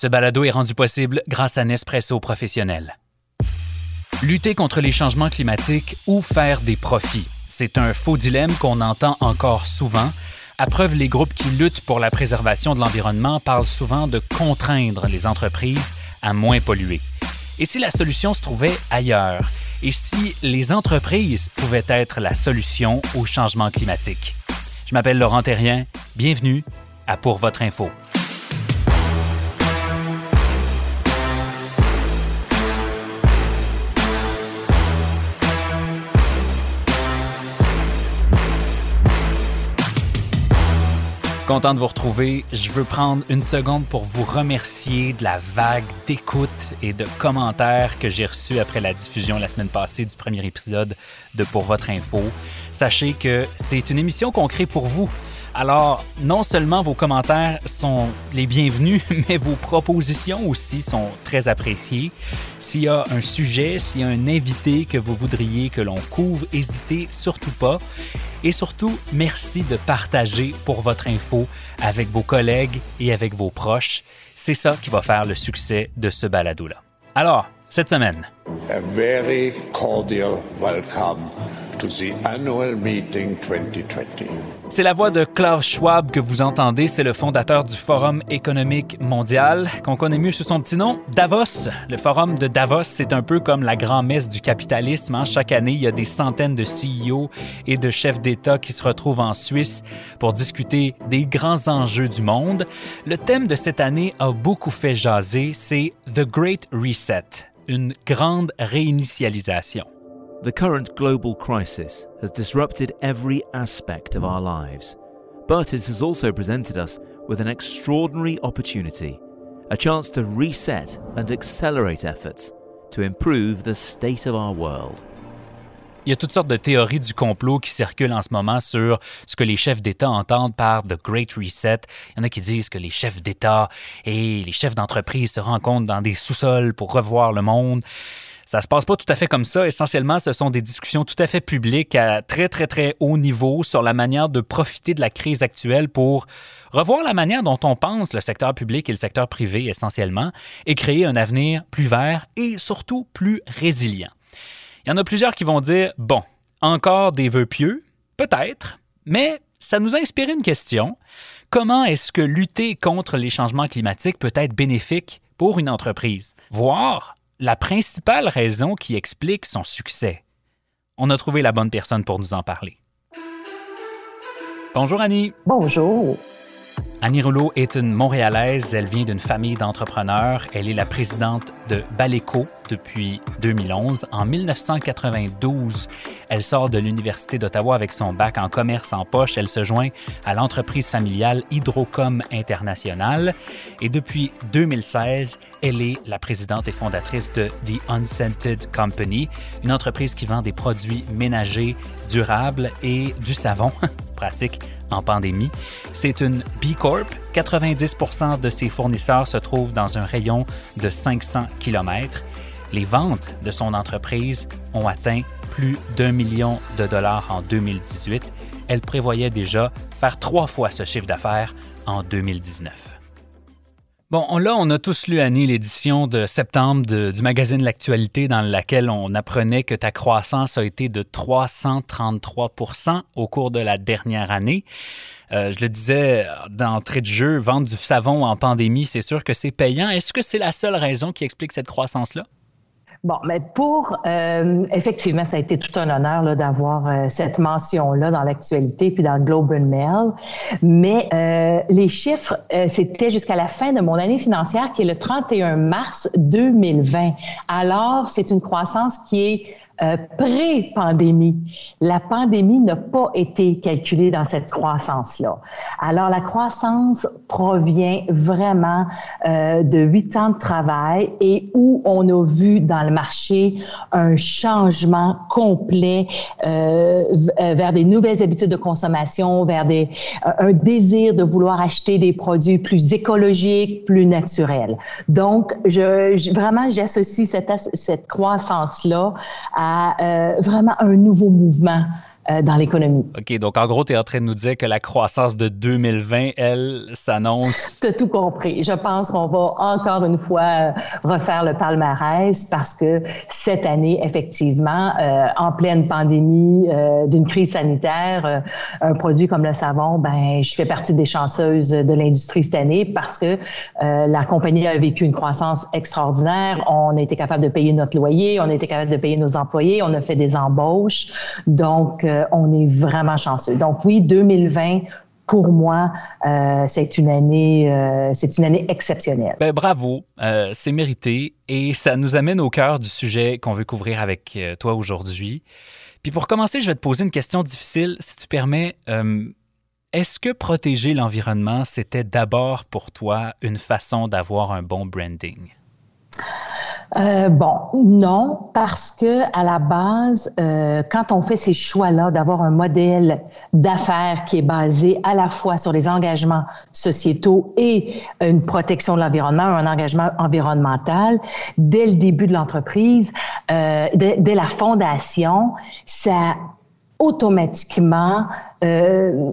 Ce balado est rendu possible grâce à Nespresso Professionnel. Lutter contre les changements climatiques ou faire des profits, c'est un faux dilemme qu'on entend encore souvent. À preuve, les groupes qui luttent pour la préservation de l'environnement parlent souvent de contraindre les entreprises à moins polluer. Et si la solution se trouvait ailleurs? Et si les entreprises pouvaient être la solution au changement climatique? Je m'appelle Laurent Terrien. Bienvenue à Pour votre info. Content de vous retrouver. Je veux prendre une seconde pour vous remercier de la vague d'écoute et de commentaires que j'ai reçus après la diffusion la semaine passée du premier épisode de Pour votre info. Sachez que c'est une émission qu'on crée pour vous. Alors, non seulement vos commentaires sont les bienvenus, mais vos propositions aussi sont très appréciées. S'il y a un sujet, s'il y a un invité que vous voudriez que l'on couvre, n'hésitez surtout pas. Et surtout, merci de partager pour votre info avec vos collègues et avec vos proches. C'est ça qui va faire le succès de ce balado-là. Alors, cette semaine. A very cordial welcome to the annual meeting 2020. C'est la voix de Klaus Schwab que vous entendez. C'est le fondateur du Forum économique mondial, qu'on connaît mieux sous son petit nom, Davos. Le Forum de Davos, c'est un peu comme la grand-messe du capitalisme. hein. Chaque année, il y a des centaines de CEO et de chefs d'État qui se retrouvent en Suisse pour discuter des grands enjeux du monde. Le thème de cette année a beaucoup fait jaser. C'est The Great Reset, une grande réinitialisation. The current global crisis has disrupted every aspect of our lives, but it has also presented us with an extraordinary opportunity, a chance to reset and accelerate efforts to improve the state of our world. Il y a toutes sortes de théories du complot qui circulent en ce moment sur ce que les chefs d'État entendent par The Great Reset. Il y en a qui disent que les chefs d'État et les chefs d'entreprise se rencontrent dans des sous-sols pour revoir le monde. Ça se passe pas tout à fait comme ça. Essentiellement, ce sont des discussions tout à fait publiques à très, très, très haut niveau sur la manière de profiter de la crise actuelle pour revoir la manière dont on pense le secteur public et le secteur privé essentiellement et créer un avenir plus vert et surtout plus résilient. Il y en a plusieurs qui vont dire bon, encore des vœux pieux, peut-être, mais ça nous a inspiré une question. Comment est-ce que lutter contre les changements climatiques peut être bénéfique pour une entreprise, voire la principale raison qui explique son succès? On a trouvé la bonne personne pour nous en parler. Bonjour Annie. Bonjour. Annie Rouleau est une Montréalaise. Elle vient d'une famille d'entrepreneurs. Elle est la présidente de Baleco depuis 2011. En 1992, elle sort de l'Université d'Ottawa avec son bac en commerce en poche. Elle se joint à l'entreprise familiale Hydrocom International. Et depuis 2016, elle est la présidente et fondatrice de The Unscented Company, une entreprise qui vend des produits ménagers durables et du savon, pratique en pandémie. C'est une Corp. 90% de ses fournisseurs se trouvent dans un rayon de 500 km. Les ventes de son entreprise ont atteint plus d'un million de dollars en 2018. Elle prévoyait déjà faire trois fois ce chiffre d'affaires en 2019. Bon, on- là, on a tous lu, Annie, l'édition de septembre du magazine L'Actualité dans laquelle on apprenait que ta croissance a été de 333% au cours de la dernière année. Euh, je le disais d'entrée de jeu, vendre du savon en pandémie, c'est sûr que c'est payant. Est-ce que c'est la seule raison qui explique cette croissance-là? Bon, mais pour euh, effectivement, ça a été tout un honneur d'avoir euh, cette mention-là dans l'actualité puis dans le Globe and Mail. Mais euh, les chiffres, euh, c'était jusqu'à la fin de mon année financière, qui est le 31 mars 2020. Alors, c'est une croissance qui est euh, pré-pandémie. La pandémie n'a pas été calculée dans cette croissance-là. Alors, la croissance provient vraiment euh, de huit ans de travail et où on a vu dans le marché un changement complet euh, vers des nouvelles habitudes de consommation, vers des, un désir de vouloir acheter des produits plus écologiques, plus naturels. Donc, je, vraiment, j'associe cette, cette croissance-là à euh, vraiment un nouveau mouvement euh, dans l'économie. OK, donc en gros, tu es en train de nous dire que la croissance de 2020, elle, s'annonce. Tu as tout compris. Je pense qu'on va encore une fois euh, refaire le palmarès parce que cette année, effectivement, euh, en pleine pandémie d'une crise sanitaire, un produit comme le savon, ben, je fais partie des chanceuses de l'industrie cette année parce que la compagnie a vécu une croissance extraordinaire. On a été capable de payer notre loyer, on a été capable de payer nos employés, on a fait des embauches. Donc, on est vraiment chanceux. Donc oui, 2020 pour moi, euh, c'est une année, euh, c'est une année exceptionnelle. Ben, bravo, euh, c'est mérité et ça nous amène au cœur du sujet qu'on veut couvrir avec toi aujourd'hui. Puis pour commencer, je vais te poser une question difficile, si tu permets. Est-ce que protéger l'environnement, c'était d'abord pour toi une façon d'avoir un bon branding? Euh, bon, non, parce que à la base, euh, quand on fait ces choix-là d'avoir un modèle d'affaires qui est basé à la fois sur les engagements sociétaux et une protection de l'environnement, un engagement environnemental, dès le début de l'entreprise, euh, dès, la fondation, ça automatiquement euh,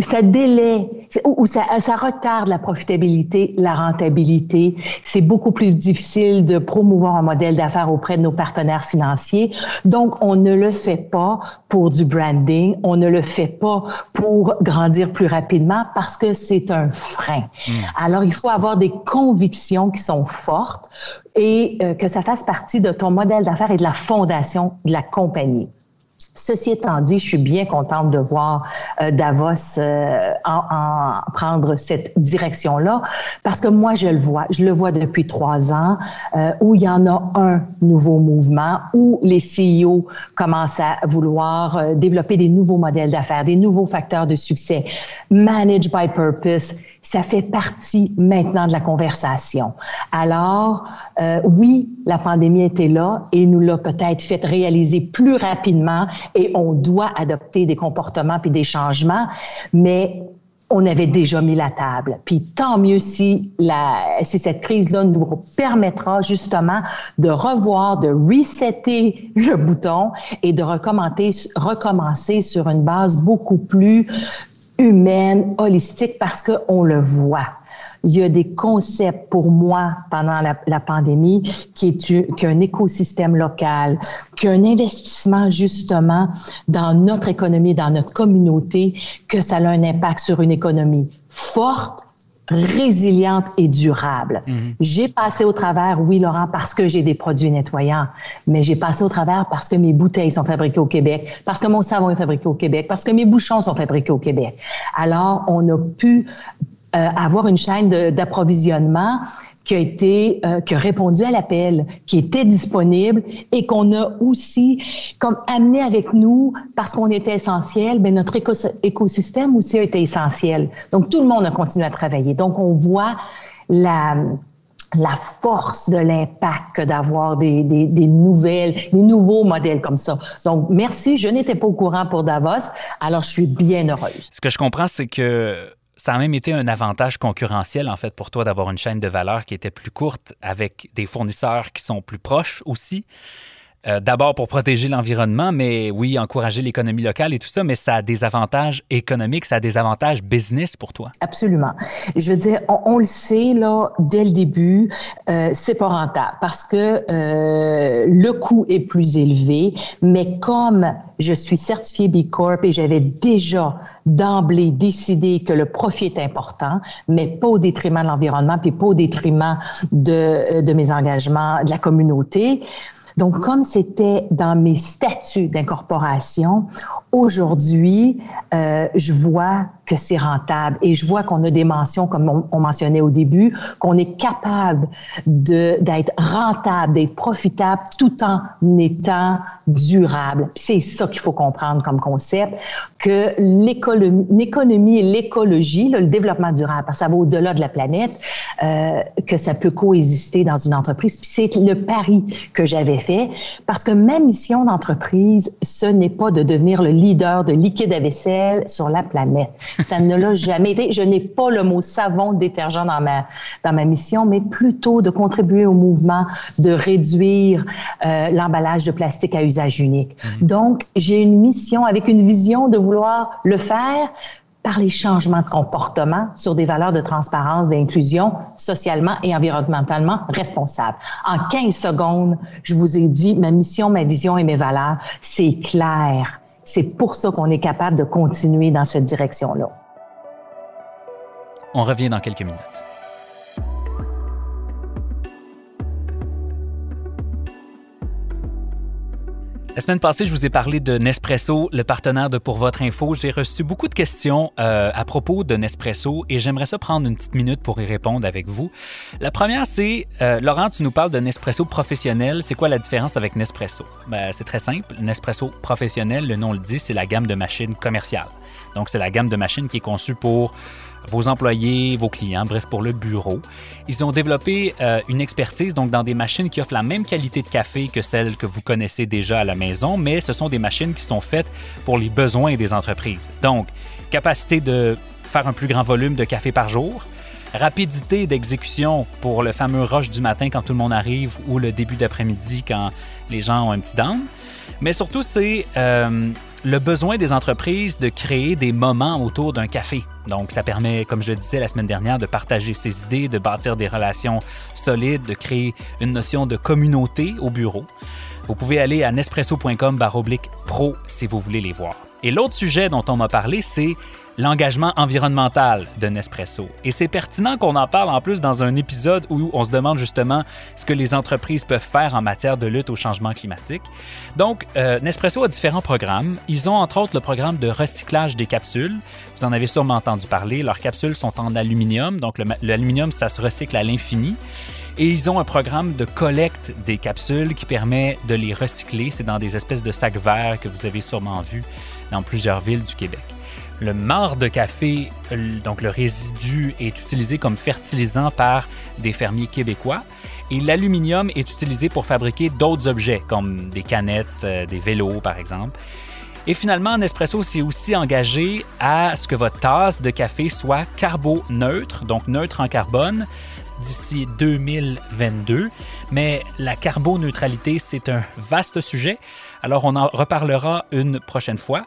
ça délai ou, ça, ça, retarde la profitabilité, la rentabilité. C'est beaucoup plus difficile de promouvoir un modèle d'affaires auprès de nos partenaires financiers. Donc, on ne le fait pas pour du branding, on ne le fait pas pour grandir plus rapidement parce que c'est un frein. Hmm. Alors, il faut avoir des convictions qui sont fortes et euh, que ça fasse partie de ton modèle d'affaires et de la fondation de la compagnie. Ceci étant dit, je suis bien contente de voir euh, Davos euh, en, prendre cette direction-là parce que moi, je le vois. Je le vois depuis trois ans euh, où il y en a un nouveau mouvement où les CEO commencent à vouloir développer des nouveaux modèles d'affaires, des nouveaux facteurs de succès. Manage by purpose, ça fait partie maintenant de la conversation. Alors, oui, la pandémie était là et nous l'a peut-être fait réaliser plus rapidement et on doit adopter des comportements puis des changements, mais on avait déjà mis la table. Puis tant mieux si, la, si cette crise-là nous permettra justement de revoir, de resetter le bouton et de recommencer sur une base beaucoup plus humaine, holistique, parce qu'on le voit. Il y a des concepts pour moi pendant la, pandémie qui est qu'un écosystème local, qu'un investissement justement dans notre économie, dans notre communauté, que ça a un impact sur une économie forte, résiliente et durable. Mhm. J'ai passé au travers, oui, Laurent, parce que j'ai des produits nettoyants, mais j'ai passé au travers parce que mes bouteilles sont fabriquées au Québec, parce que mon savon est fabriqué au Québec, parce que mes bouchons sont fabriqués au Québec. Alors, on a pu euh, avoir une chaîne d'approvisionnement qui a été euh, qui a répondu à l'appel, qui était disponible et qu'on a aussi comme amené avec nous parce qu'on était essentiel, mais notre écosystème aussi a été essentiel. Donc tout le monde a continué à travailler. Donc on voit la la force de l'impact d'avoir des, des, des, nouvelles, des nouveaux modèles comme ça. Donc, merci. Je n'étais pas au courant pour Davos, alors je suis bien heureuse. Ce que je comprends, c'est que ça a même été un avantage concurrentiel, en fait, pour toi d'avoir une chaîne de valeur qui était plus courte avec des fournisseurs qui sont plus proches aussi. Euh, d'abord pour protéger l'environnement, mais oui, encourager l'économie locale et tout ça, mais ça a des avantages économiques, ça a des avantages business pour toi. Absolument. Je veux dire, on, le sait, là, dès le début, euh, c'est pas rentable parce que euh, le coût est plus élevé, mais comme je suis certifié B Corp et j'avais déjà d'emblée décidé que le profit est important, mais pas au détriment de l'environnement, puis pas au détriment de, de mes engagements de la communauté. Donc, comme c'était dans mes statuts d'incorporation, aujourd'hui, euh, je vois que c'est rentable. Et je vois qu'on a des mentions, comme on, mentionnait au début, qu'on est capable d'être rentable, d'être profitable tout en étant durable. C'est ça qu'il faut comprendre comme concept, que l'économie et l'écologie, le développement durable, parce que ça va au-delà de la planète, euh, que ça peut coexister dans une entreprise. Puis c'est le pari que j'avais fait, parce que ma mission d'entreprise, ce n'est pas de devenir le leader de liquide à vaisselle sur la planète. Ça ne l'a jamais été. Je n'ai pas le mot savon, détergent dans ma, dans ma mission, mais plutôt de contribuer au mouvement de réduire euh, l'emballage de plastique à usage unique. Mhm. Donc, j'ai une mission avec une vision de vouloir le faire par les changements de comportement sur des valeurs de transparence, d'inclusion, socialement et environnementalement responsables. En 15 secondes, je vous ai dit ma mission, ma vision et mes valeurs. C'est clair. C'est pour ça qu'on est capable de continuer dans cette direction-là. On revient dans quelques minutes. La semaine passée, je vous ai parlé de Nespresso, le partenaire de Pour Votre Info. J'ai reçu beaucoup de questions euh, à propos de Nespresso et j'aimerais ça prendre une petite minute pour y répondre avec vous. La première, c'est, euh, Laurent, tu nous parles de Nespresso professionnel. C'est quoi la différence avec Nespresso? Ben, c'est très simple. Nespresso professionnel, le nom le dit, c'est la gamme de machines commerciales. Donc, c'est la gamme de machines qui est conçue pour vos employés, vos clients, bref, pour le bureau. Ils ont développé euh, une expertise donc dans des machines qui offrent la même qualité de café que celles que vous connaissez déjà à la maison, mais ce sont des machines qui sont faites pour les besoins des entreprises. Donc, capacité de faire un plus grand volume de café par jour, rapidité d'exécution pour le fameux rush du matin quand tout le monde arrive ou le début d'après-midi quand les gens ont un petit down. Mais surtout, c'est euh, le besoin des entreprises de créer des moments autour d'un café. Donc, ça permet, comme je le disais la semaine dernière, de partager ses idées, de bâtir des relations solides, de créer une notion de communauté au bureau. Vous pouvez aller à nespresso.com pro si vous voulez les voir. Et l'autre sujet dont on m'a parlé, c'est l'engagement environnemental de Nespresso. Et c'est pertinent qu'on en parle en plus dans un épisode où on se demande justement ce que les entreprises peuvent faire en matière de lutte au changement climatique. Donc, euh, Nespresso a différents programmes. Ils ont entre autres le programme de recyclage des capsules. Vous en avez sûrement entendu parler. Leurs capsules sont en aluminium, donc l'aluminium, ça se recycle à l'infini. Et ils ont un programme de collecte des capsules qui permet de les recycler. C'est dans des espèces de sacs verts que vous avez sûrement vus dans plusieurs villes du Québec. Le marc de café, donc le résidu, est utilisé comme fertilisant par des fermiers québécois et l'aluminium est utilisé pour fabriquer d'autres objets comme des canettes, euh, des vélos par exemple. Et finalement, Nespresso s'est aussi engagé à ce que votre tasse de café soit carbo-neutre, donc neutre en carbone, d'ici 2022. Mais la carboneutralité, c'est un vaste sujet, alors on en reparlera une prochaine fois.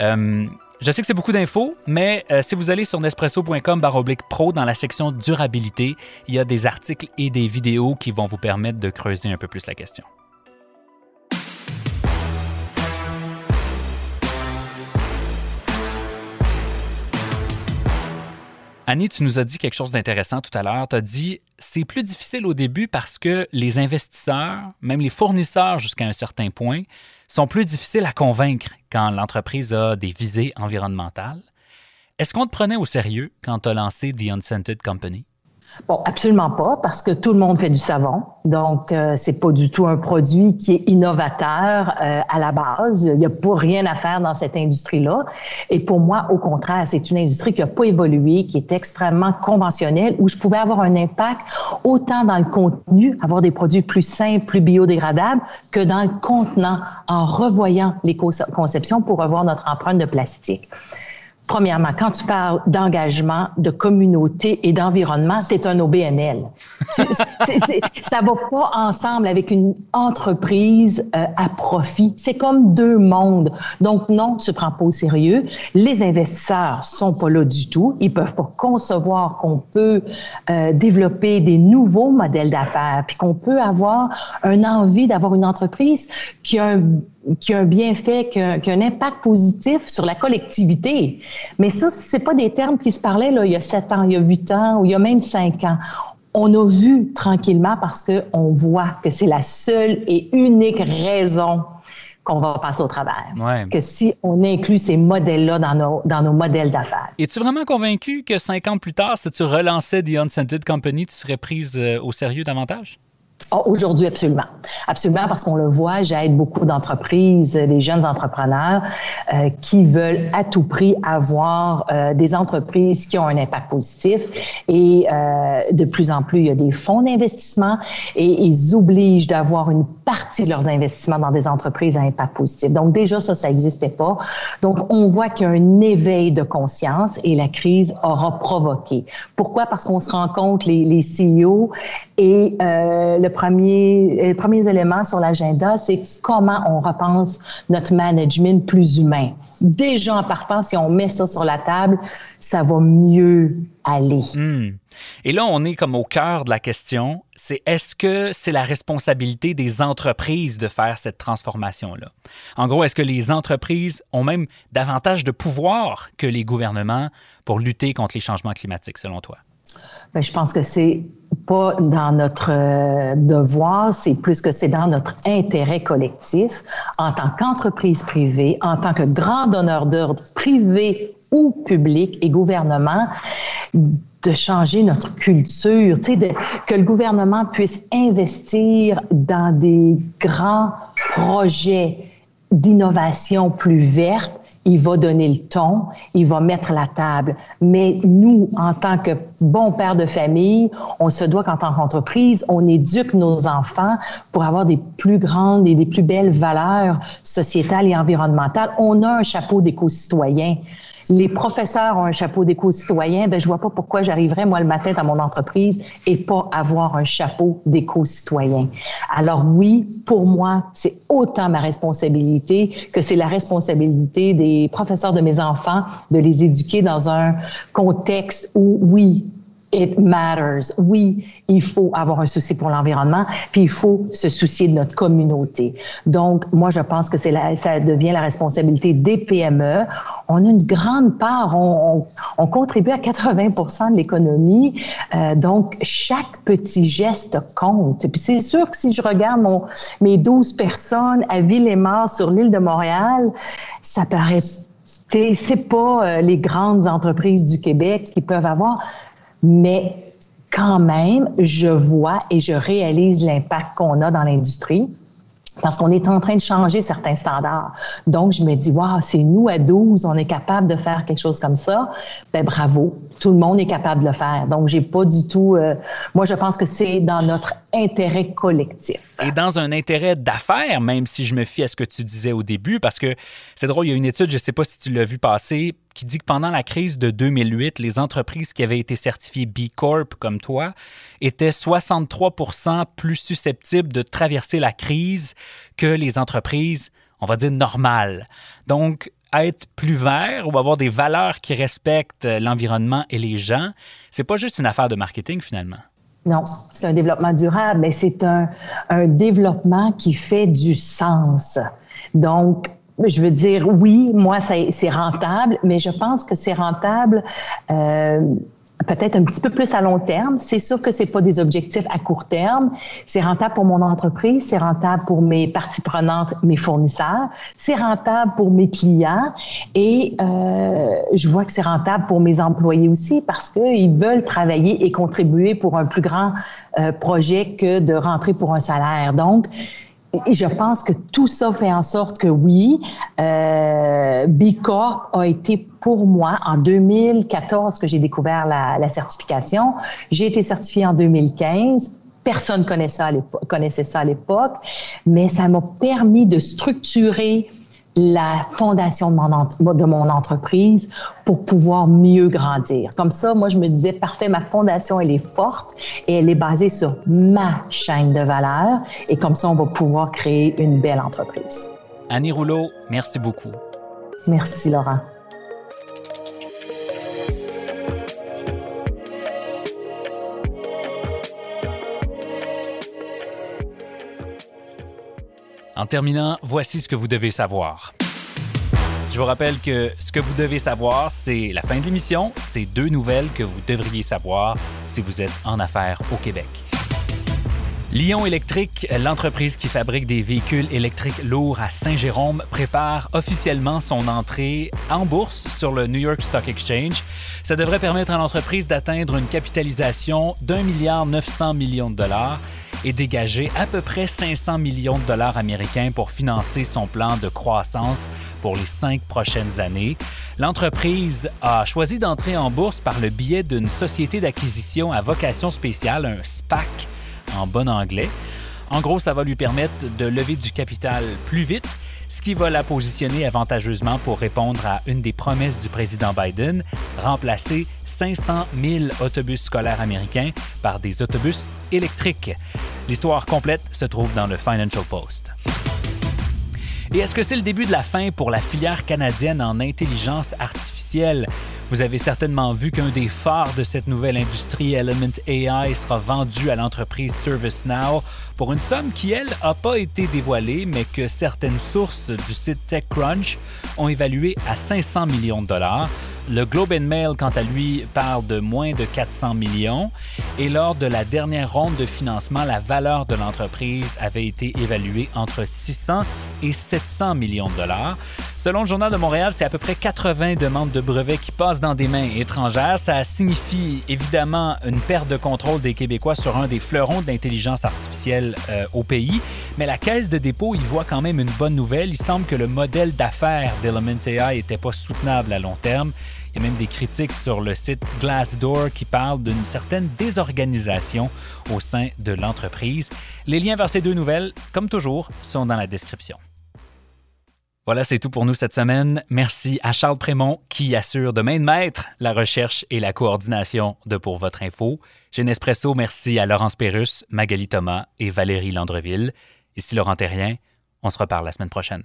Euh, je sais que c'est beaucoup d'infos, mais euh, si vous allez sur nespresso.com pro dans la section durabilité, il y a des articles et des vidéos qui vont vous permettre de creuser un peu plus la question. Annie, tu nous as dit quelque chose d'intéressant tout à l'heure. Tu as dit c'est plus difficile au début parce que les investisseurs, même les fournisseurs jusqu'à un certain point, sont plus difficiles à convaincre quand l'entreprise a des visées environnementales. Est-ce qu'on te prenait au sérieux quand tu as lancé The Unscented Company? Bon, absolument pas, parce que tout le monde fait du savon. Donc, euh, c'est pas du tout un produit qui est innovateur euh, à la base. Il n'y a pas rien à faire dans cette industrie-là. Et pour moi, au contraire, c'est une industrie qui n'a pas évolué, qui est extrêmement conventionnelle, où je pouvais avoir un impact autant dans le contenu, avoir des produits plus simples, plus biodégradables, que dans le contenant, en revoyant l'éco-conception pour revoir notre empreinte de plastique. Premièrement, quand tu parles d'engagement, de communauté et d'environnement, c'est un OBNL. Ça ça va pas ensemble avec une entreprise euh, à profit. C'est comme deux mondes. Donc non, tu prends pas au sérieux. Les investisseurs sont pas là du tout. Ils peuvent pas concevoir qu'on peut euh, développer des nouveaux modèles d'affaires, puis qu'on peut avoir un envie d'avoir une entreprise qui a un qui a un bienfait, qui a, qui a, un impact positif sur la collectivité. Mais ça, c'est pas des termes qui se parlaient là, il y a sept ans, il y a huit ans ou il y a même cinq ans. On a vu tranquillement parce qu'on voit que c'est la seule et unique raison qu'on va passer au travers. Que si on inclut ces modèles-là dans nos, dans nos modèles d'affaires. Es-tu vraiment convaincu que cinq ans plus tard, si tu relançais The Unscented Company, tu serais prise euh, au sérieux davantage? Oh, aujourd'hui, absolument. Absolument, parce qu'on le voit, j'aide beaucoup d'entreprises, des jeunes entrepreneurs euh, qui veulent à tout prix avoir euh, des entreprises qui ont un impact positif. Et euh, de plus en plus, il y a des fonds d'investissement et ils obligent d'avoir une partie de leurs investissements dans des entreprises à impact positif. Donc déjà, ça, ça n'existait pas. Donc, on voit qu'il y a un éveil de conscience et la crise aura provoqué. Pourquoi? Parce qu'on se rend compte, les, les CEO et euh, le premier, les premiers éléments sur l'agenda, c'est comment on repense notre management plus humain. Déjà en partant, si on met ça sur la table, ça va mieux aller. Hmm. Et là, on est comme au cœur de la question, c'est est-ce que c'est la responsabilité des entreprises de faire cette transformation-là? En gros, est-ce que les entreprises ont même davantage de pouvoir que les gouvernements pour lutter contre les changements climatiques, selon toi? Bien, je pense que c'est pas dans notre euh, devoir, c'est plus que c'est dans notre intérêt collectif en tant qu'entreprise privée, en tant que grand donneur d'ordre privé ou public et gouvernement de changer notre culture, tu sais, que le gouvernement puisse investir dans des grands projets d'innovation plus verte il va donner le ton, il va mettre la table. Mais nous, en tant que bons pères de famille, on se doit qu'en tant qu'entreprise, on éduque nos enfants pour avoir des plus grandes et des plus belles valeurs sociétales et environnementales. On a un chapeau d'éco-citoyen les professeurs ont un chapeau d'éco-citoyen, ben je vois pas pourquoi j'arriverais moi le matin dans mon entreprise et pas avoir un chapeau d'éco-citoyen. Alors oui, pour moi, c'est autant ma responsabilité que c'est la responsabilité des professeurs de mes enfants de les éduquer dans un contexte où oui, it matters. Oui, il faut avoir un souci pour l'environnement, puis il faut se soucier de notre communauté. Donc, moi, je pense que ça devient la responsabilité des PME. On a une grande part, on, on, contribue à 80% de l'économie. Euh, donc, chaque petit geste compte. Puis, c'est sûr que si je regarde mes 12 personnes à Ville-et-Mort sur l'île de Montréal, ça paraît c'est pas euh, les grandes entreprises du Québec qui peuvent avoir mais quand même, je vois et je réalise l'impact qu'on a dans l'industrie parce qu'on est en train de changer certains standards. Donc, je me dis, waouh, c'est nous à 12, on est capable de faire quelque chose comme ça. Ben bravo, tout le monde est capable de le faire. Donc, j'ai pas du tout. Euh, moi, je pense que c'est dans notre intérêt collectif. Et dans un intérêt d'affaires, même si je me fie à ce que tu disais au début, parce que c'est drôle, il y a une étude, je sais pas si tu l'as vu passer, qui dit que pendant la crise de 2008, les entreprises qui avaient été certifiées B Corp comme toi étaient 63 plus susceptibles de traverser la crise que les entreprises, on va dire, normales. Donc, être plus vert ou avoir des valeurs qui respectent l'environnement et les gens, c'est pas juste une affaire de marketing finalement. Non, c'est un développement durable, mais c'est un, un développement qui fait du sens. Donc, je veux dire, oui, moi, c'est rentable, mais je pense que c'est rentable. Euh, peut-être un petit peu plus à long terme. C'est sûr que c'est pas des objectifs à court terme. C'est rentable pour mon entreprise, c'est rentable pour mes parties prenantes, mes fournisseurs, c'est rentable pour mes clients et euh, je vois que c'est rentable pour mes employés aussi parce qu'ils veulent travailler et contribuer pour un plus grand euh, projet que de rentrer pour un salaire. Donc, et je pense que tout ça fait en sorte que oui, euh, B Corp a été pour moi en 2014 que j'ai découvert la, la certification. J'ai été certifiée en 2015 personne connaissait ça à l'époque, mais ça m'a permis de structurer la fondation de mon, de mon entreprise pour pouvoir mieux grandir. Comme ça, moi, je me disais, parfait, ma fondation, elle est forte et elle est basée sur ma chaîne de valeur. Et comme ça, on va pouvoir créer une belle entreprise. Annie Rouleau, merci beaucoup. Merci, Laurent. En terminant, voici ce que vous devez savoir. Je vous rappelle que ce que vous devez savoir, c'est la fin de l'émission. C'est deux nouvelles que vous devriez savoir si vous êtes en affaires au Québec. Lyon Électrique, l'entreprise qui fabrique des véhicules électriques lourds à Saint-Jérôme, prépare officiellement son entrée en bourse sur le New York Stock Exchange. Ça devrait permettre à l'entreprise d'atteindre une capitalisation d'un milliard 900 millions de dollars et dégager à peu près 500 millions de dollars américains pour financer son plan de croissance pour les cinq prochaines années. L'entreprise a choisi d'entrer en bourse par le biais d'une société d'acquisition à vocation spéciale, un SPAC en bon anglais. En gros, ça va lui permettre de lever du capital plus vite, ce qui va la positionner avantageusement pour répondre à une des promesses du président Biden, remplacer 500 000 autobus scolaires américains par des autobus électriques. L'histoire complète se trouve dans le Financial Post. Et est-ce que c'est le début de la fin pour la filière canadienne en intelligence artificielle? Vous avez certainement vu qu'un des phares de cette nouvelle industrie, Element AI, sera vendu à l'entreprise ServiceNow pour une somme qui, elle, n'a pas été dévoilée, mais que certaines sources du site TechCrunch ont évalué à 500 millions de dollars. Le Globe and Mail, quant à lui, parle de moins de 400 millions. Et lors de la dernière ronde de financement, la valeur de l'entreprise avait été évaluée entre 600 et 700 millions de dollars. Selon le Journal de Montréal, c'est à peu près 80 demandes de brevets qui passent dans des mains étrangères. Ça signifie évidemment une perte de contrôle des Québécois sur un des fleurons d'intelligence artificielle euh, au pays. Mais la Caisse de dépôt y voit quand même une bonne nouvelle. Il semble que le modèle d'affaires d'Element AI n'était pas soutenable à long terme. Il y a même des critiques sur le site Glassdoor qui parlent d'une certaine désorganisation au sein de l'entreprise. Les liens vers ces deux nouvelles, comme toujours, sont dans la description. Voilà, c'est tout pour nous cette semaine. Merci à Charles Prémont qui assure de main de maître la recherche et la coordination de Pour Votre Info. Chez Nespresso, merci à Laurence Pérus, Magali Thomas et Valérie Landreville. Ici Laurent Terrien, on se reparle la semaine prochaine.